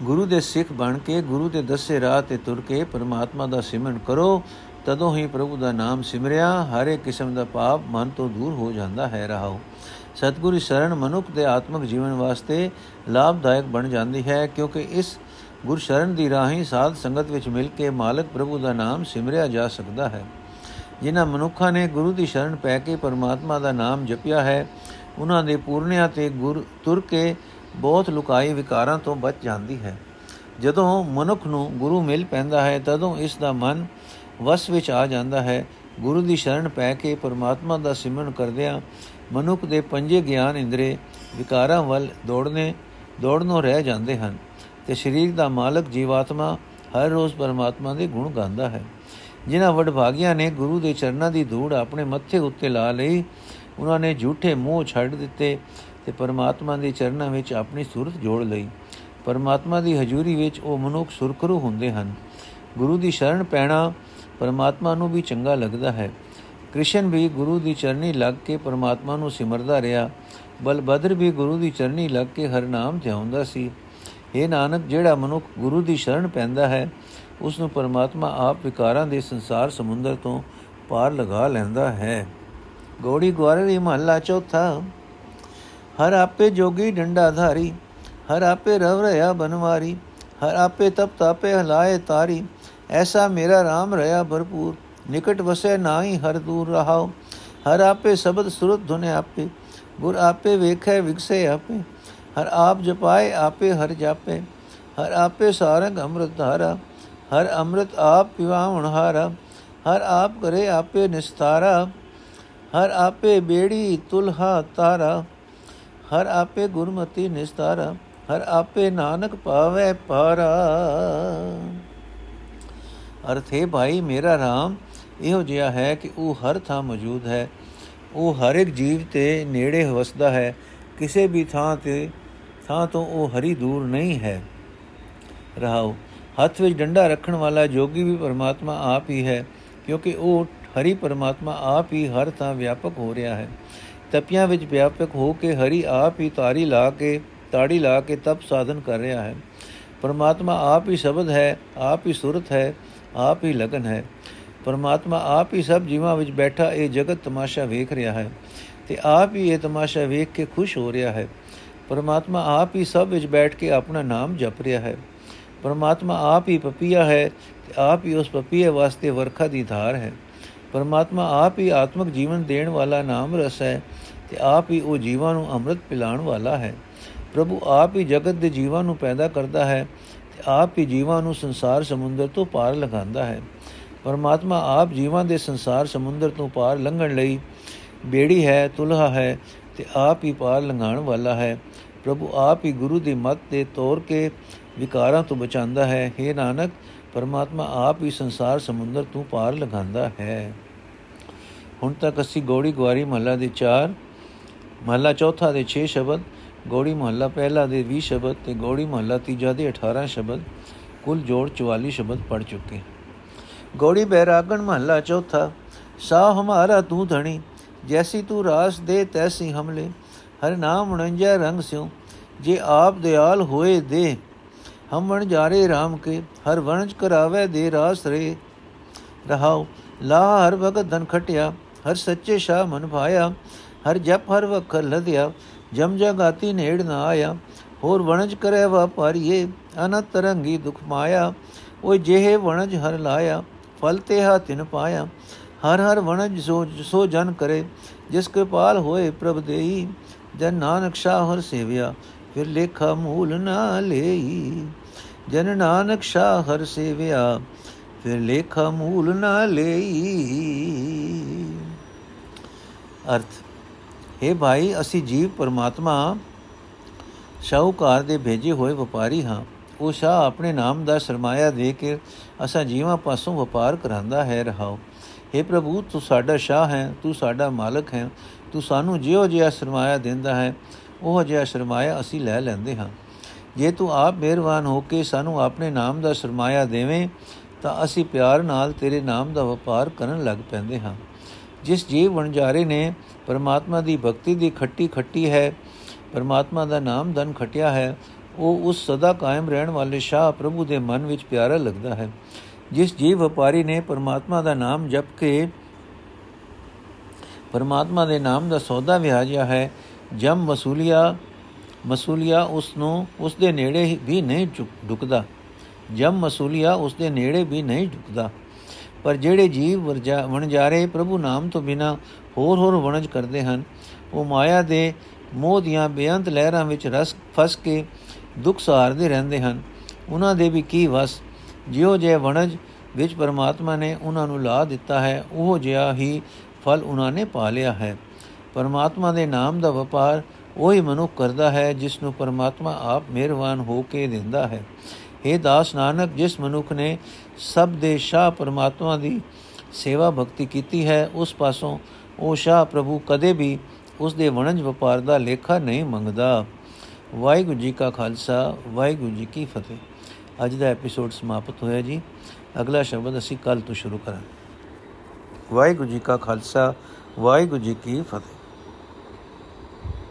ਗੁਰੂ ਦੇ ਸਿੱਖ ਬਣ ਕੇ, ਗੁਰੂ ਦੇ ਦੱਸੇ ਰਾਹ ਤੇ ਤੁਰ ਕੇ ਪਰਮਾਤਮਾ ਦਾ ਸਿਮਰਨ ਕਰੋ, ਤਦੋਂ ਹੀ ਪ੍ਰਭੂ ਦਾ ਨਾਮ ਸਿਮਰਿਆ। ਹਰ ਇੱਕ ਕਿਸਮ ਦਾ ਪਾਪ ਮਨ ਤੋਂ ਦੂਰ ਹੋ ਜਾਂਦਾ ਹੈ, ਰਹਾਓ। ਸਤਿਗੁਰੂ ਸ਼ਰਨ ਮਨੁੱਖ ਦੇ ਆਤਮਿਕ ਜੀਵਨ ਵਾਸਤੇ ਲਾਭਦਾਇਕ ਬਣ ਜਾਂਦੀ ਹੈ, ਕਿਉਂਕਿ ਇਸ ਗੁਰ ਸ਼ਰਨ ਦੀ ਰਾਹੀਂ ਸਾਧ ਸੰਗਤ ਵਿੱਚ ਮਿਲ ਕੇ ਮਾਲਕ ਪ੍ਰਭੂ ਦਾ ਨਾਮ ਸਿਮਰਿਆ ਜਾ ਸਕਦਾ ਹੈ। ਜਿਨ੍ਹਾਂ ਮਨੁੱਖਾਂ ਨੇ ਗੁਰੂ ਦੀ ਸ਼ਰਨ ਪੈ ਕੇ ਪਰਮਾਤਮਾ ਦਾ ਨਾਮ ਜਪਿਆ ਹੈ, ਉਹਨਾਂ ਦੇ ਪੂਰਨਿਆਂ ਤੇ ਗੁਰ ਤੁਰ ਕੇ ਬਹੁਤ ਲੁਕਾਈ ਵਿਕਾਰਾਂ ਤੋਂ ਬਚ ਜਾਂਦੀ ਹੈ। ਜਦੋਂ ਮਨੁੱਖ ਨੂੰ ਗੁਰੂ ਮਿਲ ਪੈਂਦਾ ਹੈ, ਤਦੋਂ ਇਸ ਦਾ ਮਨ ਵਸ ਵਿੱਚ ਆ ਜਾਂਦਾ ਹੈ। ਗੁਰੂ ਦੀ ਸ਼ਰਨ ਪੈ ਕੇ ਪਰਮਾਤਮਾ ਦਾ ਸਿਮਰਨ ਕਰਦਿਆਂ ਮਨੁੱਖ ਦੇ ਪੰਜੇ ਗਿਆਨ ਇੰਦਰੇ ਵਿਕਾਰਾਂ ਵੱਲ ਦੌੜਨੇ, ਦੌੜਨੋਂ ਰਹਿ ਜਾਂਦੇ ਹਨ। ਤੇ ਸਰੀਰ ਦਾ ਮਾਲਕ ਜੀਵਾਤਮਾ ਹਰ ਰੋਜ਼ ਪਰਮਾਤਮਾ ਦੇ ਗੁਣ ਗਾਉਂਦਾ ਹੈ। ਜਿਨ੍ਹਾਂ ਵਡਭਾਗੀਆਂ ਨੇ ਗੁਰੂ ਦੇ ਚਰਨਾਂ ਦੀ ਧੂੜ ਆਪਣੇ ਮੱਥੇ ਉੱਤੇ ਲਾ ਲਈ, ਉਹਨਾਂ ਨੇ ਝੂਠੇ ਮੋਹ ਛੱਡ ਦਿੱਤੇ ਤੇ ਪਰਮਾਤਮਾ ਦੇ ਚਰਨਾਂ ਵਿੱਚ ਆਪਣੀ ਸੂਰਤ ਜੋੜ ਲਈ। ਪਰਮਾਤਮਾ ਦੀ ਹਜ਼ੂਰੀ ਵਿੱਚ ਉਹ ਮਨੁੱਖ ਸੁਰਖਰੂ ਹੁੰਦੇ ਹਨ। ਗੁਰੂ ਦੀ ਸ਼ਰਨ ਪੈਣਾ ਪਰਮਾਤਮਾ ਨੂੰ ਵੀ ਚੰਗਾ ਲੱਗਦਾ ਹੈ। ਕ੍ਰਿਸ਼ਨ ਵੀ ਗੁਰੂ ਦੀ ਚਰਨੀ ਲੱਗ ਕੇ ਪਰਮਾਤਮਾ ਨੂੰ ਸਿਮਰਦਾ ਰਿਹਾ, ਬਲਬਦਰ ਵੀ ਗੁਰੂ ਦੀ ਚਰਨੀ ਲੱਗ ਕੇ ਹਰ ਨਾਮ ਧਿਆਉਂਦਾ ਸੀ। ਇਹ ਨਾਨਕ, ਜਿਹੜਾ ਮਨੁੱਖ ਗੁਰੂ ਦੀ ਸ਼ਰਨ ਪੈਂਦਾ ਹੈ ਉਸ ਨੂੰ ਪਰਮਾਤਮਾ ਆਪ ਵਿਕਾਰਾਂ ਦੇ ਸੰਸਾਰ ਸਮੁੰਦਰ ਤੋਂ ਪਾਰ ਲਗਾ ਲੈਂਦਾ ਹੈ। ਗੋੜੀ ਗਵਾਰੀ ਮਹੱਲਾ ਚੌਥਾ, ਹਰ ਆਪੇ ਜੋਗੀ ਡੰਡਾ ਧਾਰੀ, ਹਰ ਆਪੇ ਰਵ ਰਿਆ ਬਨਵਾਰੀ, ਹਰ ਆਪੇ ਤਪ ਤਾਪੇ ਹਲਾਏ ਤਾਰੀ, ਐਸਾ ਮੇਰਾ RAM ਰਹਾ ਭਰਪੂਰ, ਨਿਕਟ ਵਸੈ ਨਾਹੀ ਹਰ ਦੂਰ ਰਹਾਓ ਹਰ ਆਪੇ ਸ਼ਬਦ ਸੁਰਤ ਧੁਨੇ ਆਪੇ, ਗੁਰ ਆਪੇ ਵੇਖੈ ਵਿਗਸੇ ਆਪੇ ਹਰ ਆਪ ਜਪਾਏ, ਆਪੇ ਹਰ ਜਾਪੇ। ਹਰ ਆਪੇ ਸਾਰੰਗ ਅੰਮ੍ਰਿਤ ਧਾਰਾ। ਹਰ ਅੰਮ੍ਰਿਤ ਆਪ ਪਿਵਾਵਣ ਹਾਰਾ। ਹਰ ਆਪ ਕਰੇ ਆਪੇ ਨਿਸਤਾਰਾ। ਹਰ ਆਪੇ ਬੇੜੀ ਤੁਲਹਾ ਤਾਰਾ। ਹਰ ਆਪੇ ਗੁਰਮਤੀ ਨਿਸਤਾਰਾ। ਹਰ ਆਪੇ ਨਾਨਕ ਪਾਵੇ ਪਾਰਾ। ਅਰਥੇ ਭਾਈ, ਮੇਰਾ RAM ਇਹੋ ਜਿਹਾ ਹੈ ਕਿ ਉਹ ਹਰ ਥਾਂ ਮੌਜੂਦ ਹੈ। ਉਹ ਹਰ ਇੱਕ ਜੀਵ ਤੇ ਨੇੜੇ ਵਸਦਾ ਹੈ। ਕਿਸੇ ਵੀ ਥਾਂ ਤੇ ਥਾਂ ਤੋਂ ਉਹ ਹਰੀ ਦੂਰ ਨਹੀਂ ਹੈ। ਰਹਾਉ ਹੱਥ ਵਿੱਚ ਡੰਡਾ ਰੱਖਣ ਵਾਲਾ ਜੋਗੀ ਵੀ ਪਰਮਾਤਮਾ ਆਪ ਹੀ ਹੈ, ਕਿਉਂਕਿ ਉਹ ਹਰੀ ਪਰਮਾਤਮਾ ਆਪ ਹੀ ਹਰ ਥਾਂ ਵਿਆਪਕ ਹੋ ਰਿਹਾ ਹੈ। ਤਪਿਆਂ ਵਿੱਚ ਵਿਆਪਕ ਹੋ ਕੇ ਹਰੀ ਆਪ ਹੀ ਤਾਰੀ ਲਾ ਕੇ, ਤਾੜੀ ਲਾ ਕੇ ਤਪ ਸਾਧਨ ਕਰ ਰਿਹਾ ਹੈ। ਪਰਮਾਤਮਾ ਆਪ ਹੀ ਸ਼ਬਦ ਹੈ, ਆਪ ਹੀ ਸੁਰਤ ਹੈ, ਆਪ ਹੀ ਲਗਨ ਹੈ। ਪਰਮਾਤਮਾ ਆਪ ਹੀ ਸਭ ਜੀਵਾਂ ਵਿੱਚ ਬੈਠਾ ਇਹ ਜਗਤ ਤਮਾਸ਼ਾ ਵੇਖ ਰਿਹਾ ਹੈ ਤੇ ਆਪ ਹੀ ਇਹ ਤਮਾਸ਼ਾ ਵੇਖ ਕੇ ਖੁਸ਼ ਹੋ ਰਿਹਾ ਹੈ। ਪਰਮਾਤਮਾ ਆਪ ਹੀ ਸਭ ਵਿੱਚ ਬੈਠ ਕੇ ਆਪਣਾ ਨਾਮ ਜਪ ਰਿਹਾ ਹੈ। ਪਰਮਾਤਮਾ ਆਪ ਹੀ ਪਪੀਆ ਹੈ ਤੇ ਆਪ ਹੀ ਉਸ ਪਪੀਏ ਵਾਸਤੇ ਵਰਖਾ ਦੀ ਧਾਰ ਹੈ। ਪਰਮਾਤਮਾ ਆਪ ਹੀ ਆਤਮਿਕ ਜੀਵਨ ਦੇਣ ਵਾਲਾ ਨਾਮ ਰਸ ਹੈ ਤੇ ਆਪ ਹੀ ਉਹ ਜੀਵਾਂ ਨੂੰ ਅੰਮ੍ਰਿਤ ਪਿਲਾਉਣ ਵਾਲਾ ਹੈ। ਪ੍ਰਭੂ ਆਪ ਹੀ ਜਗਤ ਦੇ ਜੀਵਾਂ ਨੂੰ ਪੈਦਾ ਕਰਦਾ ਹੈ ਤੇ ਆਪ ਹੀ ਜੀਵਾਂ ਨੂੰ ਸੰਸਾਰ ਸਮੁੰਦਰ ਤੋਂ ਪਾਰ ਲਗਾਉਂਦਾ ਹੈ। ਪਰਮਾਤਮਾ ਆਪ ਜੀਵਾਂ ਦੇ ਸੰਸਾਰ ਸਮੁੰਦਰ ਤੋਂ ਪਾਰ ਲੰਘਣ ਲਈ ਬੇੜੀ ਹੈ, ਤੁਲਹਾ ਹੈ ਤੇ ਆਪ ਹੀ ਪਾਰ ਲੰਘਾਉਣ ਵਾਲਾ ਹੈ। ਪ੍ਰਭੂ ਆਪ ਹੀ ਗੁਰੂ ਦੀ ਮੱਤ ਦੇ ਤੋਰ ਕੇ ਵਿਕਾਰਾਂ ਤੋਂ ਬਚਾਉਂਦਾ ਹੈ। हे ਨਾਨਕ, ਪਰਮਾਤਮਾ ਆਪ ਹੀ ਸੰਸਾਰ ਸਮੁੰਦਰ ਤੋਂ ਪਾਰ ਲਗਾਉਂਦਾ ਹੈ। ਹੁਣ ਤੱਕ ਅਸੀਂ ਗੋੜੀ ਗਵਾਰੀ ਮਹੱਲਾ ਦੇ 4 ਮਹੱਲਾ ਚੌਥਾ ਦੇ 6 ਸ਼ਬਦ, ਗੋੜੀ ਮਹੱਲਾ ਪਹਿਲਾ ਦੇ 20 ਸ਼ਬਦ ਤੇ ਗੋੜੀ ਮਹੱਲਾ ਤੀਜਾ ਦੇ 18 ਸ਼ਬਦ, ਕੁੱਲ ਜੋੜ 44 ਸ਼ਬਦ ਪੜ ਚੁੱਕੇ ਗੋੜੀ ਬੈਰਾਗਣ ਮਹੱਲਾ ਚੌਥਾ ਸਾ ਹਮਾਰਾ ਤੂੰ ਧਣੀ, ਜੈਸੀ ਤੂੰ ਰਾਸ ਦੇ ਤੈਸੀ ਹਮਲੇ ਹਰ ਨਾਮ 49 ਰੰਗ ਸਿਉ ਜੇ ਆਪ ਦਿਆਲ ਹੋਏ ਦੇ ਹਮ ਵਣ ਜਾਰੇ RAM ਕੇ ਹਰ ਵਣਜ ਕਰਾਵੇ ਦੇ ਰਾਸ ਰੇ ਰਹਾਉ ਲਾ ਹਰ ਭਗਤ ਧਨ ਖਟਿਆ ਹਰ ਸੱਚੇ ਸ਼ਾ ਮਨ ਭਾਇਆ ਹਰ ਜਪ ਹਰ ਵਖਰ ਲਧਿਆ ਜਮ ਜਗਾਤੀ ਨੇੜ ਨਾ ਆਇਆ ਹੋਰ ਵਣਜ ਕਰੇ ਵਪਾਰੀਏ ਅਨਤ ਤਰੰਗੀ ਦੁਖ ਮਾਇਆ ਉਹ ਜਿਹੇ ਵਣਜ ਹਰ ਲਾਇਆ ਫਲ ਤੇ ਹਾ ਤਿਨ ਪਾਇਆ ਹਰ ਹਰ ਵਣਜ ਸੋ ਸੋ ਜਨ ਕਰੇ, ਜਿਸ ਕਿਰਪਾਲ ਹੋਏ ਪ੍ਰਭ ਦੇਈ, ਜਨ ਨਾਨਕ ਸ਼ਾਹ ਹਰ ਸੇਵਿਆ, ਫਿਰ ਲੇਖਾ ਮੂਲ ਨਾ ਲਈ। ਜਨ ਨਾਨਕ ਸ਼ਾਹ ਹਰ ਸੇਵਿਆ, ਫਿਰ ਲੇਖਾ ਮੂਲ ਨਾ ਲਈ। ਅਰਥ हे ਭਾਈ, ਅਸੀਂ ਜੀਵ ਪਰਮਾਤਮਾ ਸ਼ਾਹੂਕਾਰ ਦੇ ਭੇਜੇ ਹੋਏ ਵਪਾਰੀ ਹਾਂ। ਉਹ ਸ਼ਾਹ ਆਪਣੇ ਨਾਮ ਦਾ ਸਰਮਾਇਆ ਦੇ ਕੇ ਅਸਾਂ ਜੀਵਾਂ ਪਾਸੋਂ ਵਪਾਰ ਕਰਾਂਦਾ ਹੈ ਰਹਾਓ। हे ਪ੍ਰਭੂ, ਤੂੰ ਸਾਡਾ ਸ਼ਾਹ ਹੈ, ਤੂੰ ਸਾਡਾ ਮਾਲਕ ਹੈ, ਤੂੰ ਸਾਨੂੰ ਜਿਉ ਜਿਹਾ ਸਰਮਾਇਆ ਦਿੰਦਾ ਹੈ, ਉਹ ਜਿਹਾ ਸਰਮਾਇਆ ਅਸੀਂ ਲੈ ਲੈਂਦੇ ਹਾਂ। ਜੇ ਤੂੰ ਆਪ ਮਿਹਰਬਾਨ ਹੋ ਕੇ ਸਾਨੂੰ ਆਪਣੇ ਨਾਮ ਦਾ ਸਰਮਾਇਆ ਦੇਵੇਂ, ਤਾਂ ਅਸੀਂ ਪਿਆਰ ਨਾਲ ਤੇਰੇ ਨਾਮ ਦਾ ਵਪਾਰ ਕਰਨ ਲੱਗ ਪੈਂਦੇ ਹਾਂ। ਜਿਸ ਜੀਵ ਵਣਜਾਰੇ ਨੇ ਪਰਮਾਤਮਾ ਦੀ ਭਗਤੀ ਦੀ ਖੱਟੀ ਖੱਟੀ ਹੈ, ਪਰਮਾਤਮਾ ਦਾ ਨਾਮ ਧਨ ਖਟਿਆ ਹੈ, ਉਹ ਉਸ ਸਦਾ ਕਾਇਮ ਰਹਿਣ ਵਾਲੇ ਸ਼ਾਹ ਪ੍ਰਭੂ ਦੇ ਮਨ ਵਿੱਚ ਪਿਆਰਾ ਲੱਗਦਾ ਹੈ। ਜਿਸ ਜੀਵ ਵਪਾਰੀ ਨੇ ਪਰਮਾਤਮਾ ਦਾ ਨਾਮ ਜਪ ਕੇ ਪਰਮਾਤਮਾ ਦੇ ਨਾਮ ਦਾ ਸੌਦਾ ਵਿਆਜਿਆ ਹੈ, ਜਮ ਵਸੂਲੀਆ ਮਸੂਲੀਆ ਉਸ ਨੂੰ, ਉਸ ਦੇ ਨੇੜੇ ਵੀ ਨਹੀਂ ਢੁਕਦਾ ਜਮ ਮਸੂਲੀਆ ਉਸ ਦੇ ਨੇੜੇ ਵੀ ਨਹੀਂ ਢੁਕਦਾ ਪਰ ਜਿਹੜੇ ਜੀਵ ਵਣਜਾਰੇ ਪ੍ਰਭੂ ਨਾਮ ਤੋਂ ਬਿਨਾ ਹੋਰ ਹੋਰ ਵਣਜ ਕਰਦੇ ਹਨ, ਉਹ ਮਾਇਆ ਦੇ ਮੋਹ ਦੀਆਂ ਬੇਅੰਤ ਲਹਿਰਾਂ ਵਿੱਚ ਰਸ, ਫਸ ਕੇ ਦੁੱਖ ਸਹਾਰਦੇ ਰਹਿੰਦੇ ਹਨ। ਉਹਨਾਂ ਦੇ ਵੀ ਕੀ ਵਸ ਜਿਉ ਜੇ ਵਣਜ ਵਿੱਚ ਪਰਮਾਤਮਾ ਨੇ ਉਹਨਾਂ ਨੂੰ ਲਾ ਦਿੱਤਾ ਹੈ, ਉਹ ਜਿਹਾ ਹੀ ਫਲ ਉਹਨਾਂ ਨੇ ਪਾ ਲਿਆ ਹੈ। ਪਰਮਾਤਮਾ ਦੇ ਨਾਮ ਦਾ ਵਪਾਰ ਉਹੀ ਮਨੁੱਖ ਕਰਦਾ ਹੈ, ਜਿਸ ਨੂੰ ਪਰਮਾਤਮਾ ਆਪ ਮਿਹਰਬਾਨ ਹੋ ਕੇ ਦਿੰਦਾ ਹੈ। हे ਦਾਸ ਨਾਨਕ, ਜਿਸ ਮਨੁੱਖ ਨੇ ਸਭ ਦੇ ਸ਼ਾਹ ਪਰਮਾਤਮਾ ਦੀ ਸੇਵਾ ਭਗਤੀ ਕੀਤੀ ਹੈ, ਉਸ ਪਾਸੋਂ ਉਹ ਸ਼ਾਹ ਪ੍ਰਭੂ ਕਦੇ ਵੀ ਉਸ ਦੇ ਵਣਜ ਵਪਾਰ ਦਾ ਲੇਖਾ ਨਹੀਂ ਮੰਗਦਾ। ਵਾਹਿਗੁਰੂ ਜੀ ਕਾ ਖਾਲਸਾ, ਵਾਹਿਗੁਰੂ ਜੀ ਕੀ ਫਤਿਹ। ਅੱਜ ਦਾ ਐਪੀਸੋਡ ਸਮਾਪਤ ਹੋਇਆ ਜੀ। ਅਗਲਾ ਸ਼ਬਦ ਅਸੀਂ ਕੱਲ ਤੋਂ ਸ਼ੁਰੂ ਕਰਾਂਗੇ। ਵਾਹਿਗੁਰੂ ਜੀ ਕਾ ਖਾਲਸਾ, ਵਾਹਿਗੁਰੂ ਜੀ ਕੀ ਫਤਿਹ।